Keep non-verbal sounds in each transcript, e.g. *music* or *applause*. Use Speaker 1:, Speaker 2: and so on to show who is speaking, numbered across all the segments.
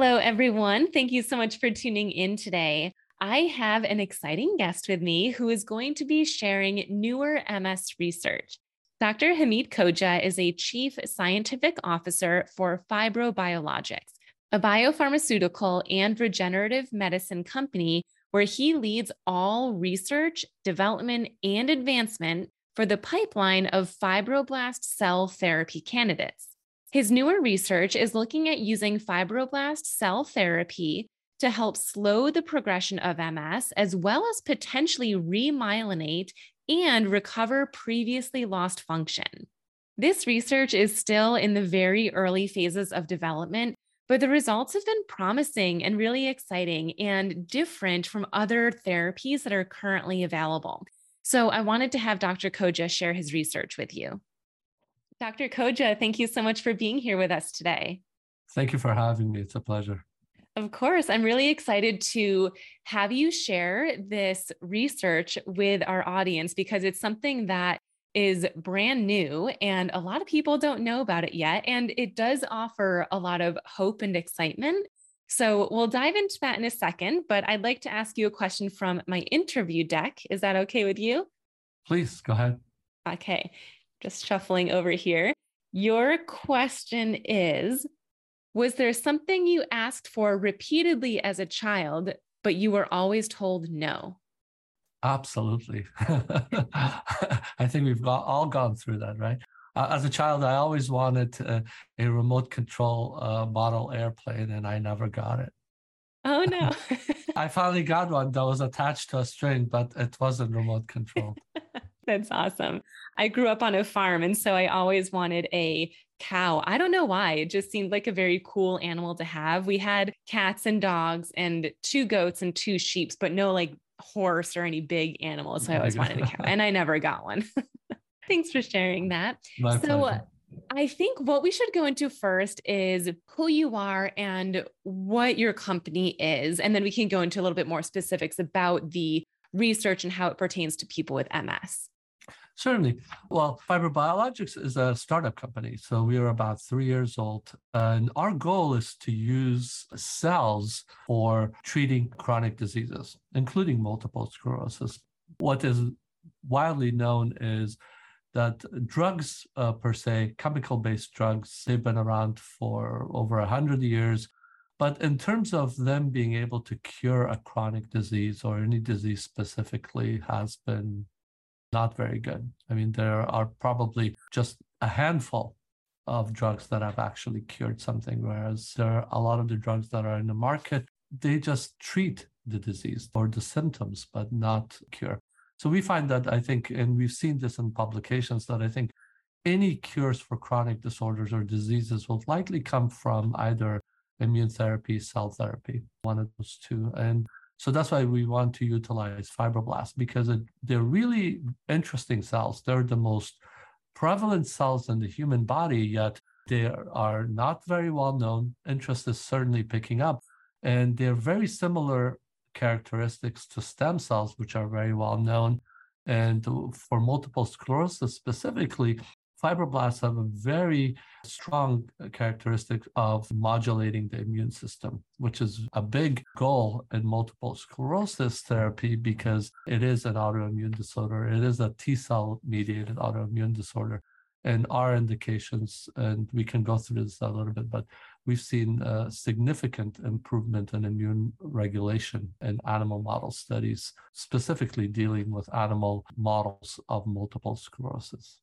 Speaker 1: Hello, everyone. Thank you so much for tuning in today. I have an exciting guest with me who is going to be sharing newer MS research. Dr. Hamid Khoja is a chief scientific officer for Fibrobiologics, a biopharmaceutical and regenerative medicine company where he leads all research, development, and advancement for the pipeline of fibroblast cell therapy candidates. His newer research is looking at using fibroblast cell therapy to help slow the progression of MS, as well as potentially remyelinate and recover previously lost function. This research is still in the very early phases of development, but the results have been promising and really exciting and different from other therapies that are currently available. So I wanted to have Dr. Khoja share his research with you. Dr. Khoja, thank you so much for being here with us today.
Speaker 2: Thank you for having me. It's a pleasure.
Speaker 1: Of course. I'm really excited to have you share this research with our audience because it's something that is brand new and a lot of people don't know about it yet. And it does offer a lot of hope and excitement. So we'll dive into that in a second, but I'd like to ask you a question from my interview deck. Is that okay with you?
Speaker 2: Please go ahead.
Speaker 1: Okay just shuffling over here. Your question is Was there something you asked for repeatedly as a child, but you were always told no?
Speaker 2: Absolutely. *laughs* I think we've got, all gone through that, right? Uh, as a child, I always wanted uh, a remote control uh, model airplane, and I never got it.
Speaker 1: Oh, no. *laughs*
Speaker 2: I finally got one that was attached to a string, but it wasn't remote controlled. *laughs*
Speaker 1: That's awesome. I grew up on a farm, and so I always wanted a cow. I don't know why. It just seemed like a very cool animal to have. We had cats and dogs and two goats and two sheep, but no like horse or any big animals. So I always wanted a cow, and I never got one. *laughs* Thanks for sharing that.
Speaker 2: My so, pleasure.
Speaker 1: Uh, I think what we should go into first is who you are and what your company is. And then we can go into a little bit more specifics about the research and how it pertains to people with MS.
Speaker 2: Certainly. Well, Fibrobiologics is a startup company. So we are about three years old. And our goal is to use cells for treating chronic diseases, including multiple sclerosis. What is widely known is that drugs uh, per se, chemical based drugs, they've been around for over 100 years. But in terms of them being able to cure a chronic disease or any disease specifically, has been not very good. I mean, there are probably just a handful of drugs that have actually cured something, whereas there are a lot of the drugs that are in the market, they just treat the disease or the symptoms, but not cure. So we find that I think, and we've seen this in publications, that I think any cures for chronic disorders or diseases will likely come from either immune therapy, cell therapy, one of those two. And so that's why we want to utilize fibroblasts because it, they're really interesting cells. They're the most prevalent cells in the human body, yet they are not very well known. Interest is certainly picking up, and they're very similar characteristics to stem cells, which are very well known. And for multiple sclerosis specifically, fibroblasts have a very strong characteristic of modulating the immune system, which is a big goal in multiple sclerosis therapy because it is an autoimmune disorder. It is a T cell mediated autoimmune disorder. And our indications, and we can go through this a little bit, but we've seen significant improvement in immune regulation in animal model studies, specifically dealing with animal models of multiple sclerosis.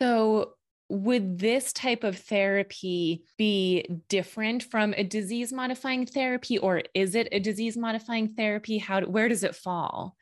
Speaker 1: So, would this type of therapy be different from a disease modifying therapy or is it a disease modifying therapy? How where does it fall?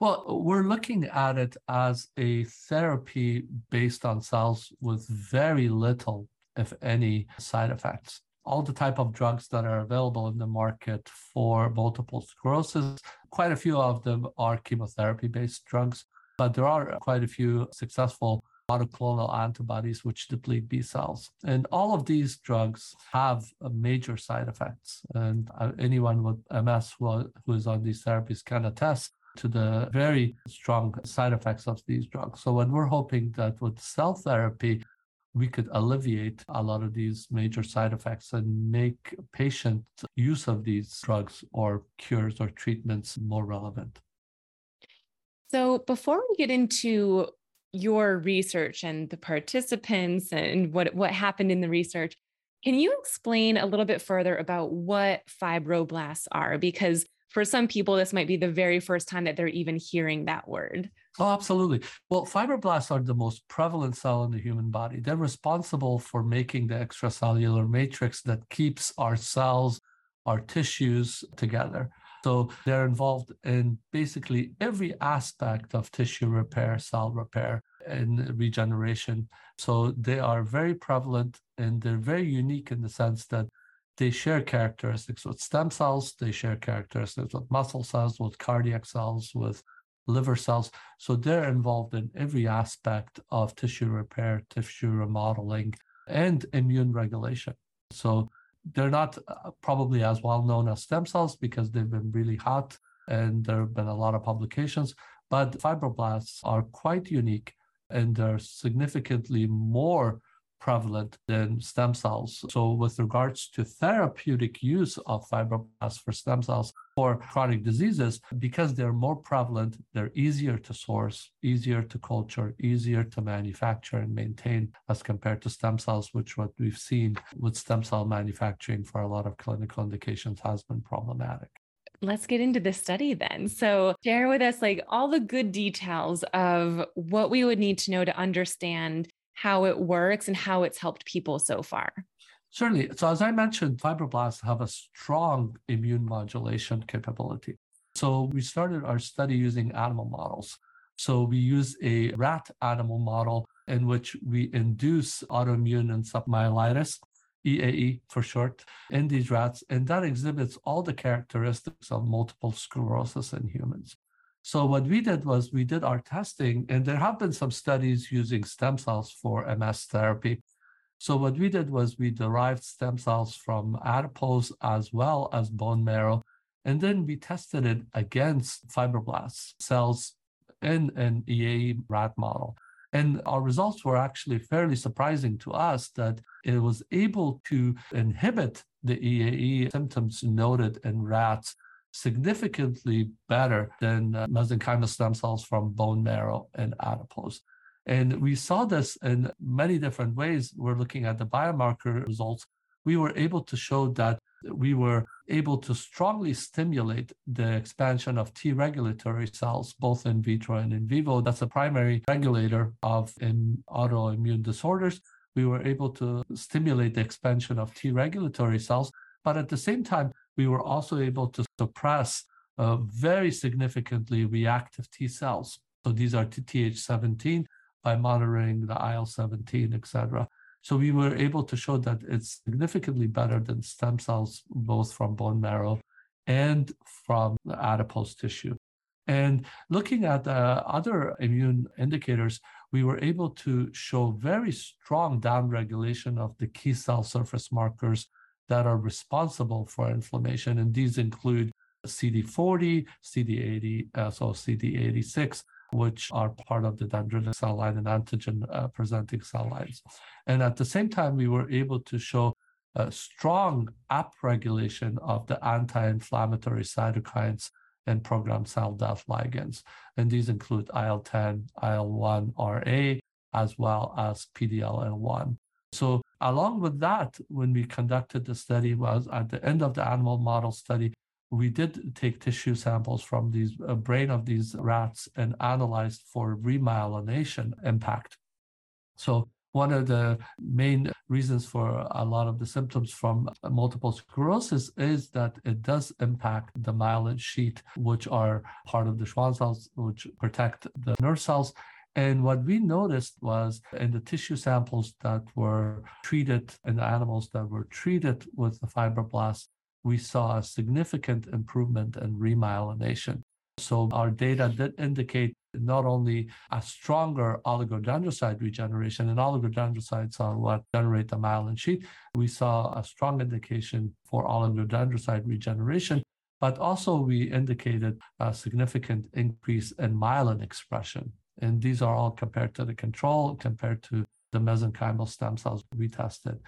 Speaker 2: Well we're looking at it as a therapy based on cells with very little if any side effects. All the type of drugs that are available in the market for multiple sclerosis quite a few of them are chemotherapy based drugs but there are quite a few successful monoclonal antibodies which deplete B cells. And all of these drugs have major side effects. And uh, anyone with MS who, who is on these therapies can attest to the very strong side effects of these drugs. So when we're hoping that with cell therapy, we could alleviate a lot of these major side effects and make patient use of these drugs or cures or treatments more relevant.
Speaker 1: So, before we get into your research and the participants and what what happened in the research. Can you explain a little bit further about what fibroblasts are? Because for some people, this might be the very first time that they're even hearing that word.
Speaker 2: Oh, absolutely. Well, fibroblasts are the most prevalent cell in the human body. They're responsible for making the extracellular matrix that keeps our cells, our tissues together. So they're involved in basically every aspect of tissue repair, cell repair, and regeneration. So they are very prevalent and they're very unique in the sense that they share characteristics with stem cells, they share characteristics with muscle cells, with cardiac cells, with liver cells. So they're involved in every aspect of tissue repair, tissue remodeling, and immune regulation. So they're not uh, probably as well known as stem cells because they've been really hot and there have been a lot of publications. But fibroblasts are quite unique and they're significantly more prevalent than stem cells. So, with regards to therapeutic use of fibroblasts for stem cells for chronic diseases, because they're more prevalent, they're easier to source, easier to culture, easier to manufacture and maintain as compared to stem cells, which what we've seen with stem cell manufacturing for a lot of clinical indications has been problematic
Speaker 1: let's get into this study then. So, share with us like all the good details of what we would need to know to understand how it works and how it's helped people so far?
Speaker 2: Certainly. So, as I mentioned, fibroblasts have a strong immune modulation capability. So, we started our study using animal models. So, we use a rat animal model in which we induce autoimmune encephalomyelitis, EAE for short, in these rats, and that exhibits all the characteristics of multiple sclerosis in humans. So what we did was we did our testing, and there have been some studies using stem cells for MS therapy. So what we did was we derived stem cells from adipose as well as bone marrow, and then we tested it against fibroblasts cells in an EAE rat model. And our results were actually fairly surprising to us that it was able to inhibit the EAE symptoms noted in rats significantly better than uh, mesenchymal stem cells from bone marrow and adipose. And we saw this in many different ways. We're looking at the biomarker results. We were able to show that we were able to strongly stimulate the expansion of T regulatory cells, both in vitro and in vivo. That's a primary regulator of in autoimmune disorders. We were able to stimulate the expansion of T regulatory cells, but at the same time, we were also able to suppress uh, very significantly reactive T cells. So these are Th17 by monitoring the IL-17, etc. So we were able to show that it's significantly better than stem cells, both from bone marrow and from the adipose tissue. And looking at uh, other immune indicators, we were able to show very strong downregulation of the key cell surface markers that are responsible for inflammation. And these include CD40, CD80, uh, so CD86, which are part of the dendritic cell line and antigen uh, presenting cell lines. And at the same time, we were able to show a strong upregulation of the anti inflammatory cytokines and programmed cell death ligands. And these include IL 10, IL 1 RA, as well as PDL1. So along with that, when we conducted the study was at the end of the animal model study, we did take tissue samples from these uh, brain of these rats and analyzed for remyelination impact. So one of the main reasons for a lot of the symptoms from multiple sclerosis is that it does impact the myelin sheath, which are part of the Schwann cells, which protect the nerve cells. And what we noticed was in the tissue samples that were treated in the animals that were treated with the fibroblasts, we saw a significant improvement in remyelination. So our data did indicate not only a stronger oligodendrocyte regeneration, and oligodendrocytes are what generate the myelin sheath, we saw a strong indication for oligodendrocyte regeneration, but also we indicated a significant increase in myelin expression. And these are all compared to the control, compared to the mesenchymal stem cells we tested.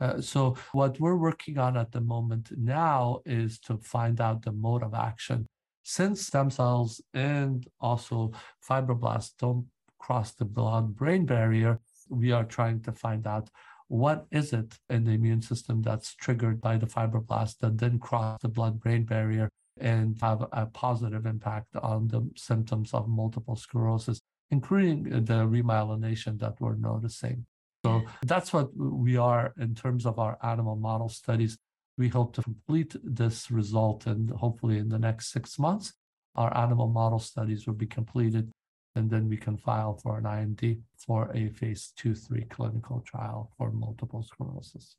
Speaker 2: Uh, so what we're working on at the moment now is to find out the mode of action since stem cells and also fibroblasts don't cross the blood-brain barrier, we are trying to find out what is it in the immune system that's triggered by the fibroblasts that then cross the blood-brain barrier and have a positive impact on the symptoms of multiple sclerosis, including the remyelination that we're noticing. So that's what we are in terms of our animal model studies. We hope to complete this result and hopefully in the next six months, our animal model studies will be completed and then we can file for an IND for a phase two, three clinical trial for multiple sclerosis.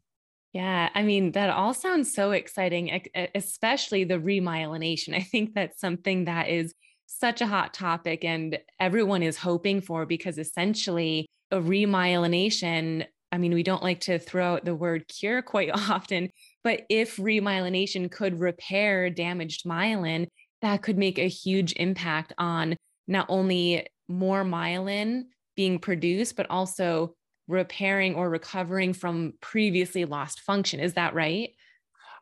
Speaker 1: Yeah, I mean, that all sounds so exciting, especially the remyelination. *laughs* I think that's something that is such a hot topic and everyone is hoping for because essentially a remyelination I mean, we don't like to throw out the word cure quite *laughs* often, but if remyelination could repair damaged myelin, that could make a huge impact on not only more myelin being produced, but also repairing or recovering from previously lost function. Is that right?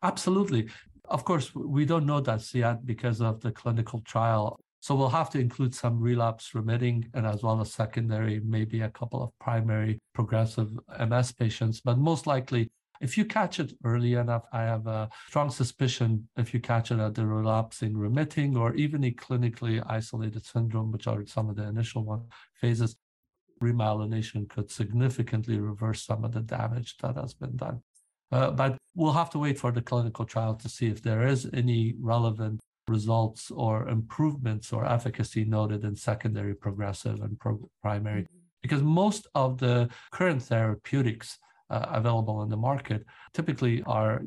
Speaker 2: Absolutely. Of course, we don't know that yet because of the clinical trial. So we'll have to include some relapse remitting and as well as secondary, maybe a couple of primary progressive MS patients. But most likely, if you catch it early enough, I have a strong suspicion if you catch it at the relapsing remitting or even a clinically isolated syndrome, which are some of the initial one phases, remyelination could significantly reverse some of the damage that has been done. Uh, but we'll have to wait for the clinical trial to see if there is any relevant results or improvements or efficacy noted in secondary progressive and pro- primary. Mm-hmm. Because most of the current therapeutics uh, available in the market typically are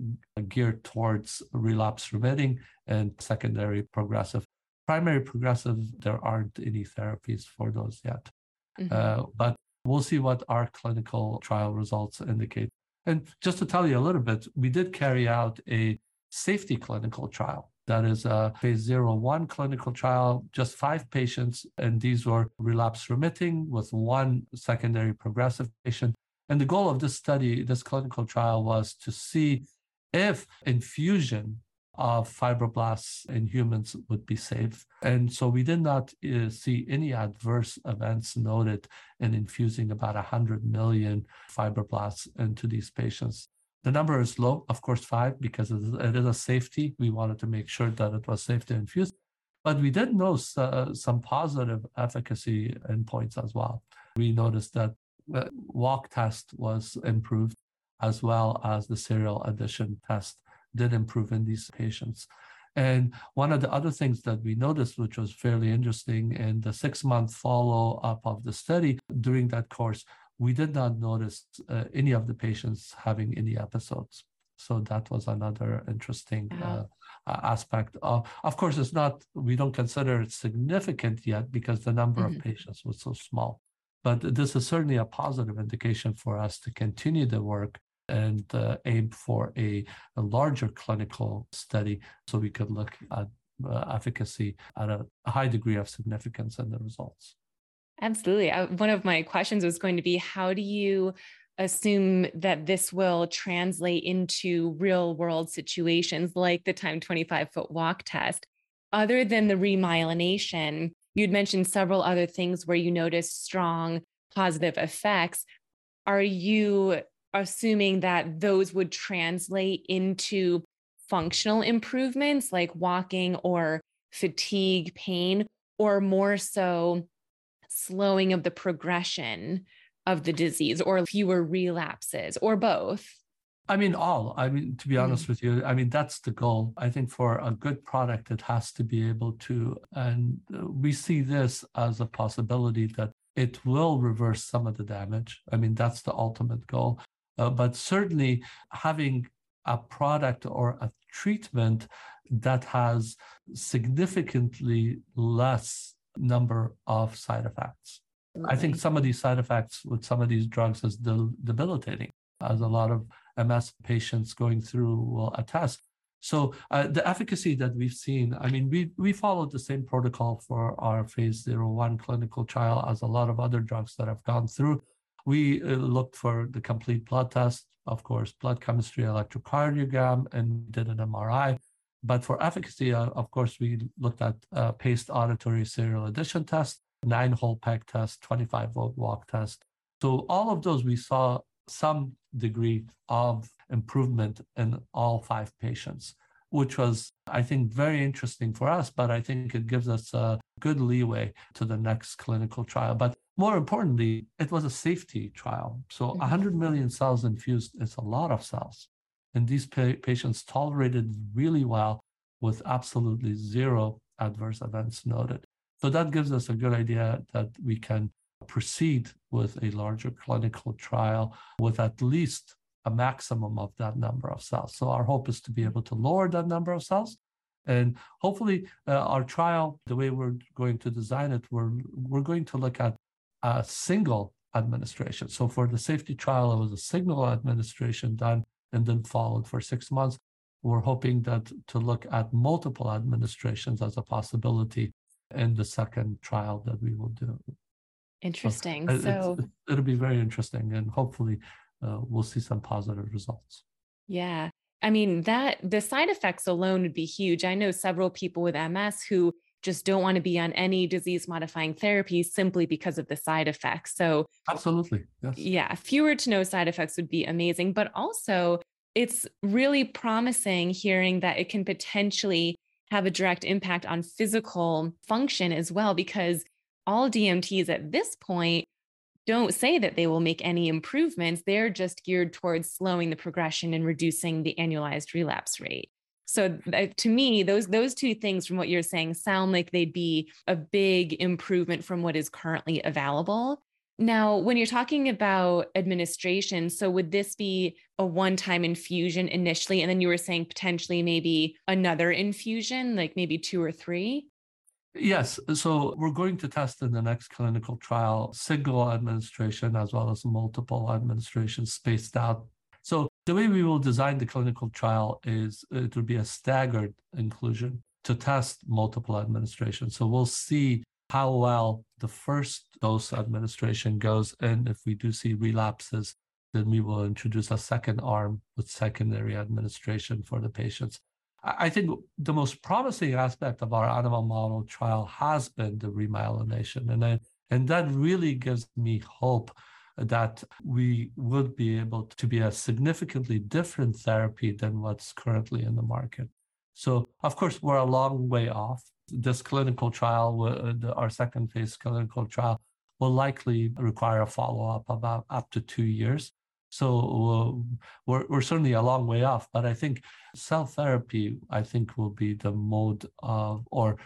Speaker 2: geared towards relapse remitting and secondary progressive. Primary progressive, there aren't any therapies for those yet. Mm-hmm. Uh, but we'll see what our clinical trial results indicate. And just to tell you a little bit, we did carry out a safety clinical trial. That is a phase zero one clinical trial, just five patients, and these were relapse remitting with one secondary progressive patient. And the goal of this study, this clinical trial, was to see if infusion of fibroblasts in humans would be safe. And so we did not uh, see any adverse events noted in infusing about 100 million fibroblasts into these patients. The number is low, of course, five, because it is a safety. We wanted to make sure that it was safe to infuse. But we did notice uh, some positive efficacy endpoints as well. We noticed that the walk test was improved, as well as the serial addition test did improve in these patients. And one of the other things that we noticed, which was fairly interesting, in the six month follow up of the study during that course, we did not notice uh, any of the patients having any episodes. So that was another interesting uh, aspect. Of, of course, it's not, we don't consider it significant yet because the number mm-hmm. of patients was so small. But this is certainly a positive indication for us to continue the work and uh, aim for a, a, larger clinical study so we could look at uh, efficacy at a high degree of significance in the results.
Speaker 1: Absolutely. One of my questions was going to be how do you assume that this will translate into real world situations like the time 25 foot walk test? Other than the remyelination, You'd mentioned several other things where you noticed strong positive effects, are you assuming that those would translate into functional improvements like walking or fatigue, pain, or more so slowing of the progression of the disease or fewer relapses or both?
Speaker 2: I mean, all. I mean, to be honest with you, I mean, that's the goal. I think for a good product, it has to be able to, and we see this as a possibility that it will reverse some of the damage. I mean, that's the ultimate goal. Uh, but certainly having a product or a treatment that has significantly less number of side effects. I think some of these side effects with some of these drugs is debilitating, as a lot of MS patients going through will attest. So uh, the efficacy that we've seen, I mean, we we followed the same protocol for our phase zero one clinical trial as a lot of other drugs that have gone through. We uh, looked for the complete blood test, of course, blood chemistry, electrocardiogram, and did an MRI. But for efficacy, uh, of course, we looked at uh, paced auditory serial addition test, nine hole peg test, 25 foot walk test. So all of those, we saw some degree of improvement in all five patients, which was, I think, very interesting for us. But I think it gives us a good leeway to the next clinical trial. But more importantly, it was a safety trial. So 100 mm-hmm. cells infused is a lot of cells. And these pa- patients tolerated really well with absolutely zero adverse events noted. So that gives us a good idea that we can proceed with a larger clinical trial with at least a maximum of that number of cells. So our hope is to be able to lower that number of cells. And hopefully, uh, our trial, the way we're going to design it, we're, we're going to look at a single administration. So for the safety trial, it was a single administration done and then followed for six months. We're hoping that to look at multiple administrations as a possibility in the second trial that we will do.
Speaker 1: Interesting. So, so
Speaker 2: it'll be very interesting, and hopefully, uh, we'll see some positive results.
Speaker 1: Yeah. I mean, that the side effects alone would be huge. I know several people with MS who just don't want to be on any disease modifying therapy simply because of the side effects. So,
Speaker 2: absolutely. Yes.
Speaker 1: Yeah. Fewer to no side effects would be amazing. But also, it's really promising hearing that it can potentially have a direct impact on physical function as well, because all DMTs at this point don't say that they will make any improvements. They're just geared towards slowing the progression and reducing the annualized relapse rate. So uh, to me, those those two things from what you're saying sound like they'd be a big improvement from what is currently available. Now, when you're talking about administration, so would this be a one-time infusion initially, and then you were saying potentially maybe another infusion, like maybe two or three?
Speaker 2: Yes. So we're going to test in the next clinical trial single administration as well as multiple administrations spaced out. The way we will design the clinical trial is it will be a staggered inclusion to test multiple administrations. So we'll see how well the first dose administration goes. And if we do see relapses, then we will introduce a second arm with secondary administration for the patients. I think the most promising aspect of our animal model trial has been the remyelination. And, I, and that really gives me hope that we would be able to be a significantly different therapy than what's currently in the market. So, of course, we're a long way off. This clinical trial, uh, our second phase clinical trial, will likely require a follow up about up to two years. So uh, we're, we're certainly a long way off, but I think cell therapy, I think, will be the mode of or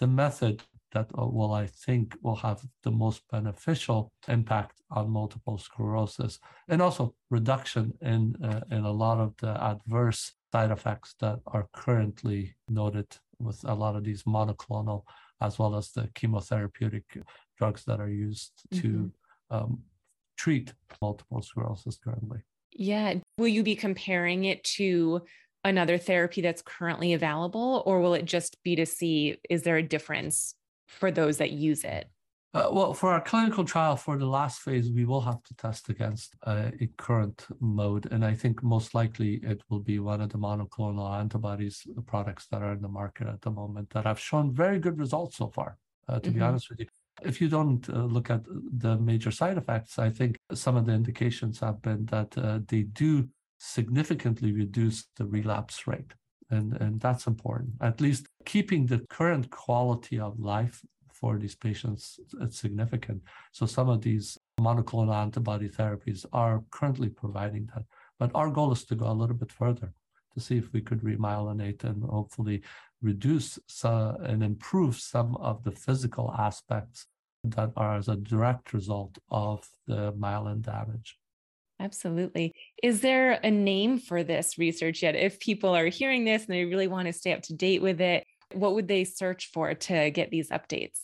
Speaker 2: the method that uh, will, I think, will have the most beneficial impact on multiple sclerosis, and also reduction in uh, in a lot of the adverse side effects that are currently noted with a lot of these monoclonal, as well as the chemotherapeutic drugs that are used to mm-hmm. um, treat multiple sclerosis currently.
Speaker 1: Yeah. Will you be comparing it to another therapy that's currently available, or will it just be to see is there a difference for those that use it?
Speaker 2: Uh, well, for our clinical trial, for the last phase, we will have to test against uh, a current mode. And I think most likely it will be one of the monoclonal antibodies products that are in the market at the moment that have shown very good results so far, uh, to mm-hmm. be honest with you. if you don't uh, look at the major side effects, I think some of the indications have been that uh, they do significantly reduce the relapse rate. And, and that's important. At least keeping the current quality of life for these patients is significant. So some of these monoclonal antibody therapies are currently providing that. But our goal is to go a little bit further to see if we could remyelinate and hopefully reduce uh, and improve some of the physical aspects that are as a direct result of the myelin damage.
Speaker 1: Absolutely. Is there a name for this research yet? If people are hearing this and they really want to stay up to date with it, what would they search for to get these updates?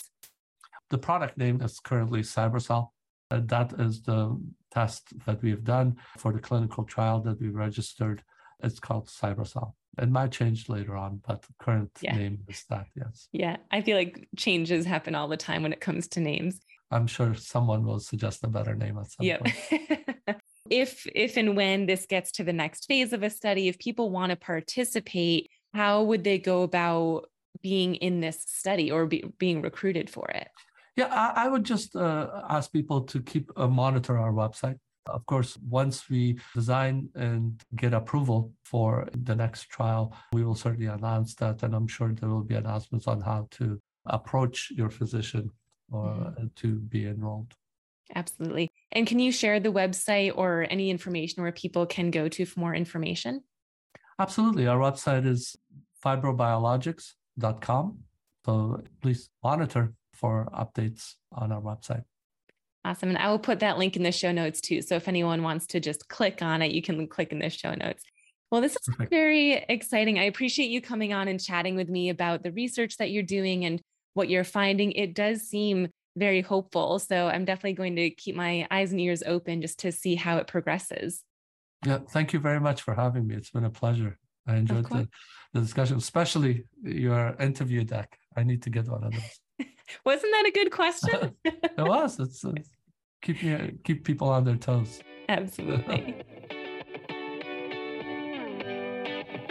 Speaker 2: The product name is currently CyberCell. Uh, that is the test that we've done for the clinical trial that we registered. It's called CyberCell. It might change later on, but the current yeah. name is that, yes.
Speaker 1: Yeah, I feel like changes happen all the time when it comes to names.
Speaker 2: I'm sure someone will suggest a better name at some yep. point. *laughs*
Speaker 1: if if and when this gets to the next phase of a study, if people want to participate, how would they go about being in this study or be, being recruited for it?
Speaker 2: Yeah, I, I would just uh, ask people to keep uh, monitor our website. Of course, once we design and get approval for the next trial, we will certainly announce that. And I'm sure there will be announcements on how to approach your physician or mm-hmm. to be enrolled.
Speaker 1: Absolutely. And can you share the website or any information where people can go to for more information?
Speaker 2: Absolutely. Our website is fibrobiologics.com. So please monitor for updates on our website.
Speaker 1: Awesome. And I will put that link in the show notes too. So if anyone wants to just click on it, you can click in the show notes. Well, this is Perfect. very exciting. I appreciate you coming on and chatting with me about the research that you're doing and what you're finding. It does seem very hopeful. So I'm definitely going to keep my eyes and ears open just to see how it progresses.
Speaker 2: Yeah, thank you very much for having me. It's been a pleasure. I enjoyed the, the discussion, especially your interview deck. I need to get one of those. *laughs*
Speaker 1: Wasn't that a good question? *laughs*
Speaker 2: it was. It's, it's keep keep people on their toes.
Speaker 1: Absolutely. *laughs*